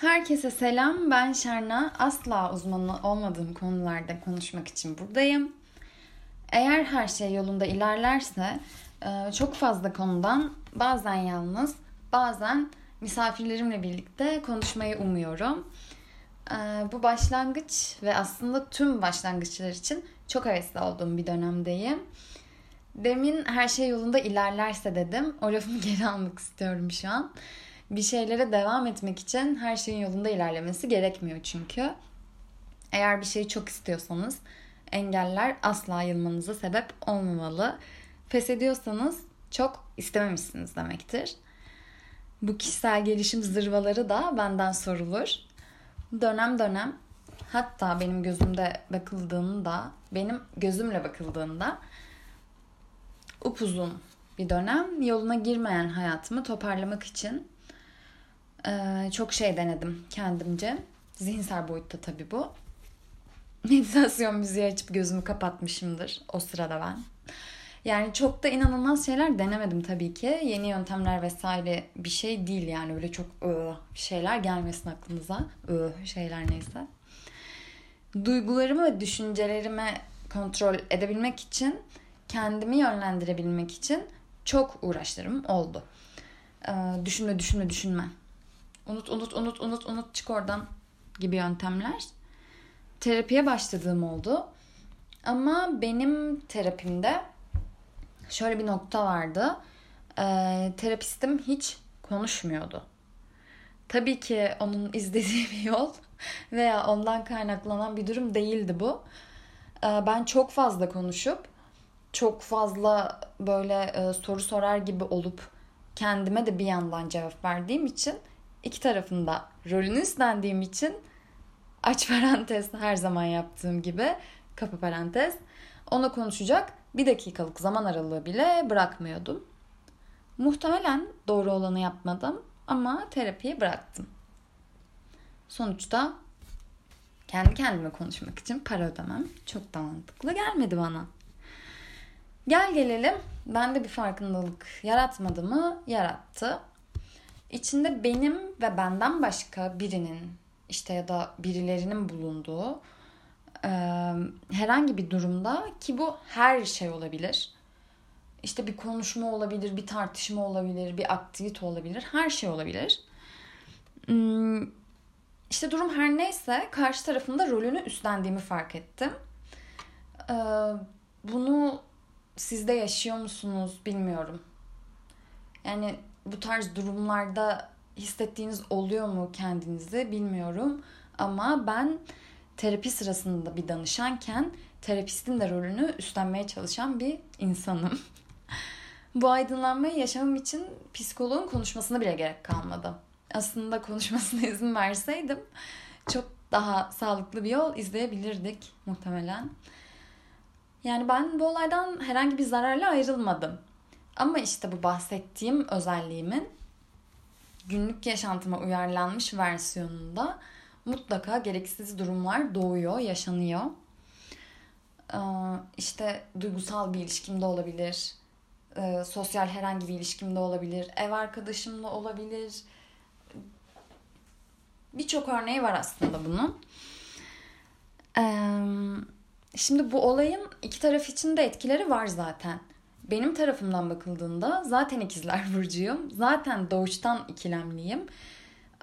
Herkese selam. Ben Şerna. Asla uzmanı olmadığım konularda konuşmak için buradayım. Eğer her şey yolunda ilerlerse e, çok fazla konudan bazen yalnız, bazen misafirlerimle birlikte konuşmayı umuyorum. E, bu başlangıç ve aslında tüm başlangıçlar için çok hevesli olduğum bir dönemdeyim. Demin her şey yolunda ilerlerse dedim. O lafımı geri almak istiyorum şu an bir şeylere devam etmek için her şeyin yolunda ilerlemesi gerekmiyor çünkü. Eğer bir şeyi çok istiyorsanız engeller asla yılmanıza sebep olmamalı. Pes ediyorsanız çok istememişsiniz demektir. Bu kişisel gelişim zırvaları da benden sorulur. Dönem dönem hatta benim gözümde bakıldığında, benim gözümle bakıldığında upuzun bir dönem yoluna girmeyen hayatımı toparlamak için ee, çok şey denedim kendimce. Zihinsel boyutta tabii bu. Meditasyon müziği açıp gözümü kapatmışımdır o sırada ben. Yani çok da inanılmaz şeyler denemedim tabii ki. Yeni yöntemler vesaire bir şey değil yani. Öyle çok ıı, şeyler gelmesin aklınıza. Iı, şeyler neyse. Duygularımı ve düşüncelerimi kontrol edebilmek için, kendimi yönlendirebilmek için çok uğraşlarım oldu. Ee, düşünme, düşünme, düşünme. Unut, unut, unut, unut, unut çık oradan gibi yöntemler. Terapiye başladığım oldu. Ama benim terapimde şöyle bir nokta vardı. Ee, terapistim hiç konuşmuyordu. Tabii ki onun izlediği bir yol veya ondan kaynaklanan bir durum değildi bu. Ee, ben çok fazla konuşup çok fazla böyle e, soru sorar gibi olup kendime de bir yandan cevap verdiğim için iki tarafında rolünü üstlendiğim için aç parantez her zaman yaptığım gibi kapı parantez ona konuşacak bir dakikalık zaman aralığı bile bırakmıyordum. Muhtemelen doğru olanı yapmadım ama terapiyi bıraktım. Sonuçta kendi kendime konuşmak için para ödemem çok da mantıklı gelmedi bana. Gel gelelim bende bir farkındalık yaratmadı mı? Yarattı içinde benim ve benden başka birinin işte ya da birilerinin bulunduğu e, herhangi bir durumda ki bu her şey olabilir. İşte bir konuşma olabilir, bir tartışma olabilir, bir aktivite olabilir, her şey olabilir. Hmm, işte durum her neyse karşı tarafında rolünü üstlendiğimi fark ettim. Bunu sizde yaşıyor musunuz bilmiyorum. Yani bu tarz durumlarda hissettiğiniz oluyor mu kendinizi bilmiyorum. Ama ben terapi sırasında bir danışanken terapistin de rolünü üstlenmeye çalışan bir insanım. bu aydınlanmayı yaşamam için psikoloğun konuşmasına bile gerek kalmadı. Aslında konuşmasına izin verseydim çok daha sağlıklı bir yol izleyebilirdik muhtemelen. Yani ben bu olaydan herhangi bir zararla ayrılmadım. Ama işte bu bahsettiğim özelliğimin günlük yaşantıma uyarlanmış versiyonunda mutlaka gereksiz durumlar doğuyor, yaşanıyor. Ee, işte duygusal bir ilişkimde olabilir, ee, sosyal herhangi bir ilişkimde olabilir, ev arkadaşımla olabilir. Birçok örneği var aslında bunun. Ee, şimdi bu olayın iki taraf için de etkileri var zaten benim tarafımdan bakıldığında zaten ikizler burcuyum. Zaten doğuştan ikilemliyim.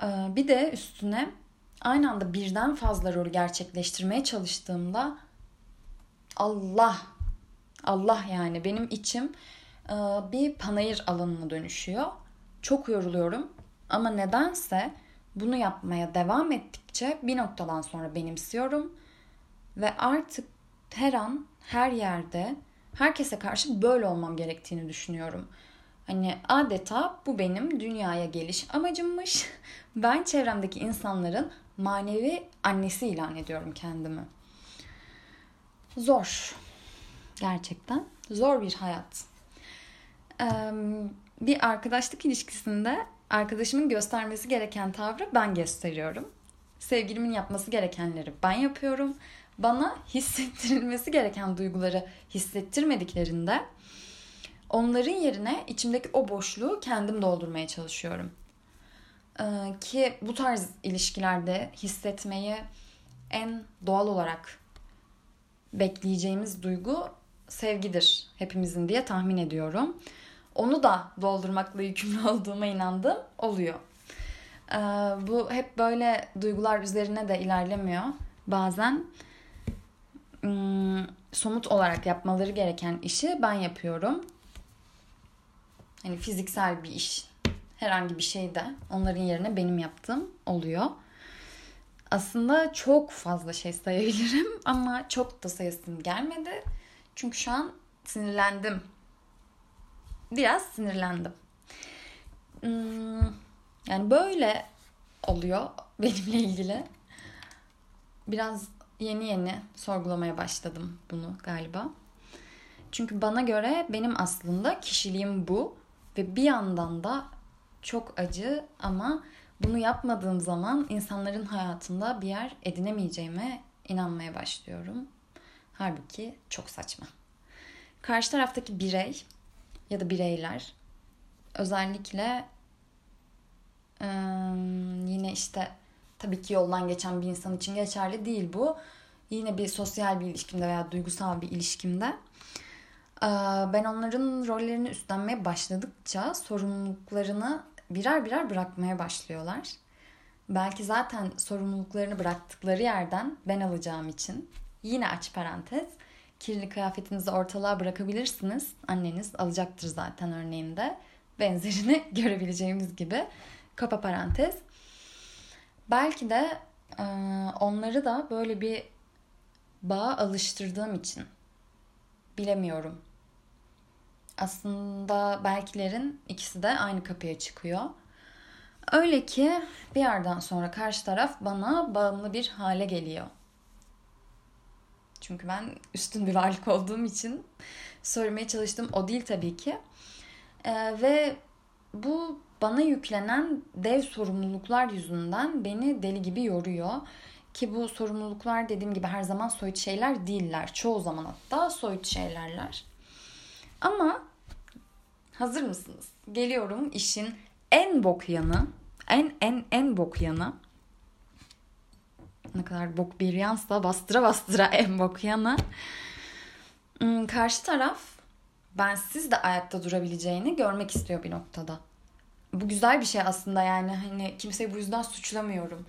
Ee, bir de üstüne aynı anda birden fazla rol gerçekleştirmeye çalıştığımda Allah Allah yani benim içim e, bir panayır alanına dönüşüyor. Çok yoruluyorum ama nedense bunu yapmaya devam ettikçe bir noktadan sonra benimsiyorum ve artık her an her yerde herkese karşı böyle olmam gerektiğini düşünüyorum. Hani adeta bu benim dünyaya geliş amacımmış. Ben çevremdeki insanların manevi annesi ilan ediyorum kendimi. Zor. Gerçekten zor bir hayat. Bir arkadaşlık ilişkisinde arkadaşımın göstermesi gereken tavrı ben gösteriyorum. Sevgilimin yapması gerekenleri ben yapıyorum bana hissettirilmesi gereken duyguları hissettirmediklerinde onların yerine içimdeki o boşluğu kendim doldurmaya çalışıyorum. Ee, ki bu tarz ilişkilerde hissetmeyi en doğal olarak bekleyeceğimiz duygu sevgidir hepimizin diye tahmin ediyorum. Onu da doldurmakla yükümlü olduğuma inandım. Oluyor. Ee, bu hep böyle duygular üzerine de ilerlemiyor. Bazen ım, somut olarak yapmaları gereken işi ben yapıyorum. Hani fiziksel bir iş, herhangi bir şey de onların yerine benim yaptığım oluyor. Aslında çok fazla şey sayabilirim ama çok da sayısım gelmedi. Çünkü şu an sinirlendim. Biraz sinirlendim. Hmm, yani böyle oluyor benimle ilgili. Biraz yeni yeni sorgulamaya başladım bunu galiba. Çünkü bana göre benim aslında kişiliğim bu ve bir yandan da çok acı ama bunu yapmadığım zaman insanların hayatında bir yer edinemeyeceğime inanmaya başlıyorum. Halbuki çok saçma. Karşı taraftaki birey ya da bireyler özellikle yine işte tabii ki yoldan geçen bir insan için geçerli değil bu. Yine bir sosyal bir ilişkimde veya duygusal bir ilişkimde ben onların rollerini üstlenmeye başladıkça sorumluluklarını birer birer bırakmaya başlıyorlar. Belki zaten sorumluluklarını bıraktıkları yerden ben alacağım için yine aç parantez kirli kıyafetinizi ortalığa bırakabilirsiniz. Anneniz alacaktır zaten örneğinde. Benzerini görebileceğimiz gibi. Kapa parantez. Belki de onları da böyle bir bağa alıştırdığım için bilemiyorum. Aslında belkilerin ikisi de aynı kapıya çıkıyor. Öyle ki bir yerden sonra karşı taraf bana bağımlı bir hale geliyor. Çünkü ben üstün bir varlık olduğum için söylemeye çalıştığım o değil tabii ki. Ee, ve bu bana yüklenen dev sorumluluklar yüzünden beni deli gibi yoruyor. Ki bu sorumluluklar dediğim gibi her zaman soyut şeyler değiller. Çoğu zaman hatta soyut şeylerler. Ama hazır mısınız? Geliyorum işin en bok yanı, en en en bok yanı. Ne kadar bok bir yansa bastıra bastıra en bok yanı. Hmm, karşı taraf bensiz de ayakta durabileceğini görmek istiyor bir noktada. Bu güzel bir şey aslında yani hani kimseyi bu yüzden suçlamıyorum.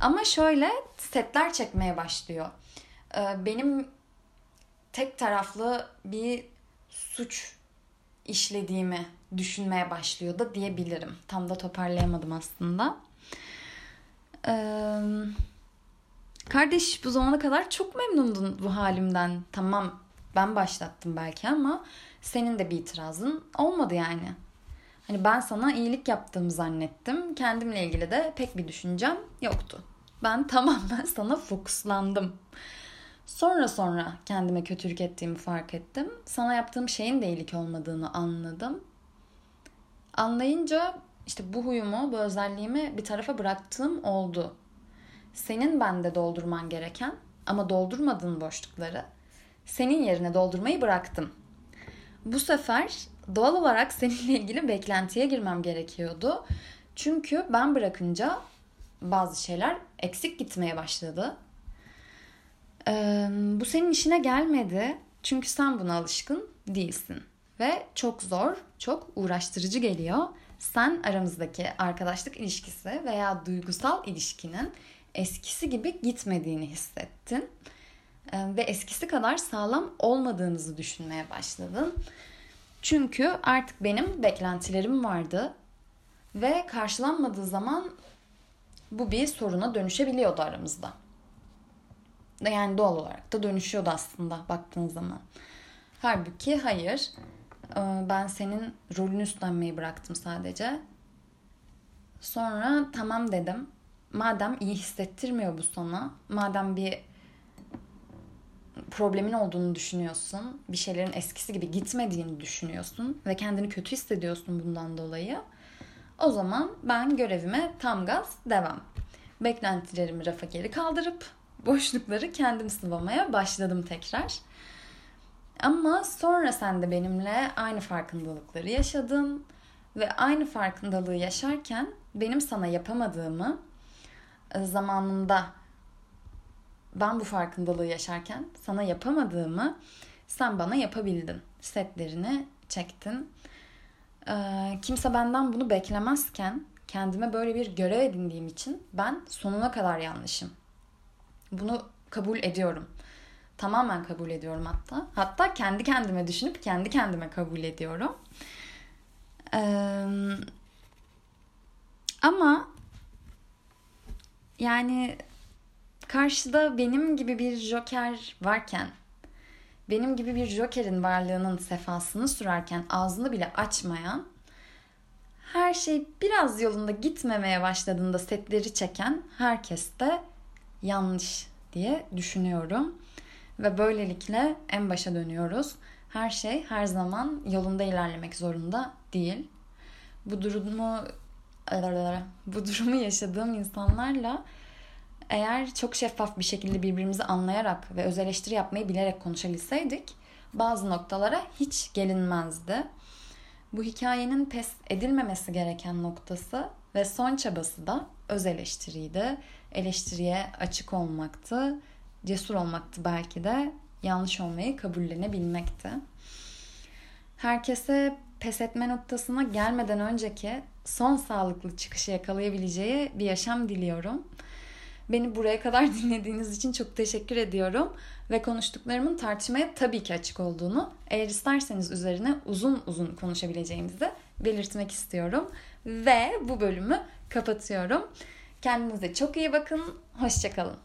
Ama şöyle setler çekmeye başlıyor. Ee, benim tek taraflı bir suç işlediğimi düşünmeye başlıyor da diyebilirim. Tam da toparlayamadım aslında. Ee, kardeş bu zamana kadar çok memnundun bu halimden. Tamam ben başlattım belki ama senin de bir itirazın olmadı yani. Hani ben sana iyilik yaptığımı zannettim. Kendimle ilgili de pek bir düşüncem yoktu. Ben tamamen sana fokuslandım. Sonra sonra kendime kötülük ettiğimi fark ettim. Sana yaptığım şeyin de iyilik olmadığını anladım. Anlayınca işte bu huyumu, bu özelliğimi bir tarafa bıraktığım oldu. Senin bende doldurman gereken ama doldurmadığın boşlukları senin yerine doldurmayı bıraktım. Bu sefer doğal olarak seninle ilgili beklentiye girmem gerekiyordu. Çünkü ben bırakınca bazı şeyler eksik gitmeye başladı. Ee, bu senin işine gelmedi. Çünkü sen buna alışkın değilsin. Ve çok zor, çok uğraştırıcı geliyor. Sen aramızdaki arkadaşlık ilişkisi veya duygusal ilişkinin eskisi gibi gitmediğini hissettin. Ee, ve eskisi kadar sağlam olmadığınızı düşünmeye başladın. Çünkü artık benim beklentilerim vardı ve karşılanmadığı zaman bu bir soruna dönüşebiliyordu aramızda. Yani doğal olarak da dönüşüyordu aslında baktığın zaman. Halbuki hayır. Ee, ben senin rolünü üstlenmeyi bıraktım sadece. Sonra tamam dedim. Madem iyi hissettirmiyor bu sana, madem bir problemin olduğunu düşünüyorsun, bir şeylerin eskisi gibi gitmediğini düşünüyorsun ve kendini kötü hissediyorsun bundan dolayı. O zaman ben görevime tam gaz devam. Beklentilerimi rafa geri kaldırıp boşlukları kendim sıvamaya başladım tekrar. Ama sonra sen de benimle aynı farkındalıkları yaşadın Ve aynı farkındalığı yaşarken benim sana yapamadığımı e, zamanında ben bu farkındalığı yaşarken sana yapamadığımı sen bana yapabildin. Setlerini çektin. Ee, kimse benden bunu beklemezken kendime böyle bir görev edindiğim için ben sonuna kadar yanlışım. Bunu kabul ediyorum. Tamamen kabul ediyorum hatta. Hatta kendi kendime düşünüp kendi kendime kabul ediyorum. Ee, ama yani karşıda benim gibi bir joker varken benim gibi bir jokerin varlığının sefasını sürerken ağzını bile açmayan her şey biraz yolunda gitmemeye başladığında setleri çeken herkes de yanlış diye düşünüyorum. Ve böylelikle en başa dönüyoruz. Her şey her zaman yolunda ilerlemek zorunda değil. Bu durumu bu durumu yaşadığım insanlarla eğer çok şeffaf bir şekilde birbirimizi anlayarak ve öz eleştiri yapmayı bilerek konuşabilseydik bazı noktalara hiç gelinmezdi. Bu hikayenin pes edilmemesi gereken noktası ve son çabası da öz eleştiriydi. Eleştiriye açık olmaktı, cesur olmaktı belki de yanlış olmayı kabullenebilmekti. Herkese pes etme noktasına gelmeden önceki son sağlıklı çıkışı yakalayabileceği bir yaşam diliyorum. Beni buraya kadar dinlediğiniz için çok teşekkür ediyorum. Ve konuştuklarımın tartışmaya tabii ki açık olduğunu, eğer isterseniz üzerine uzun uzun konuşabileceğimizi belirtmek istiyorum. Ve bu bölümü kapatıyorum. Kendinize çok iyi bakın. Hoşçakalın.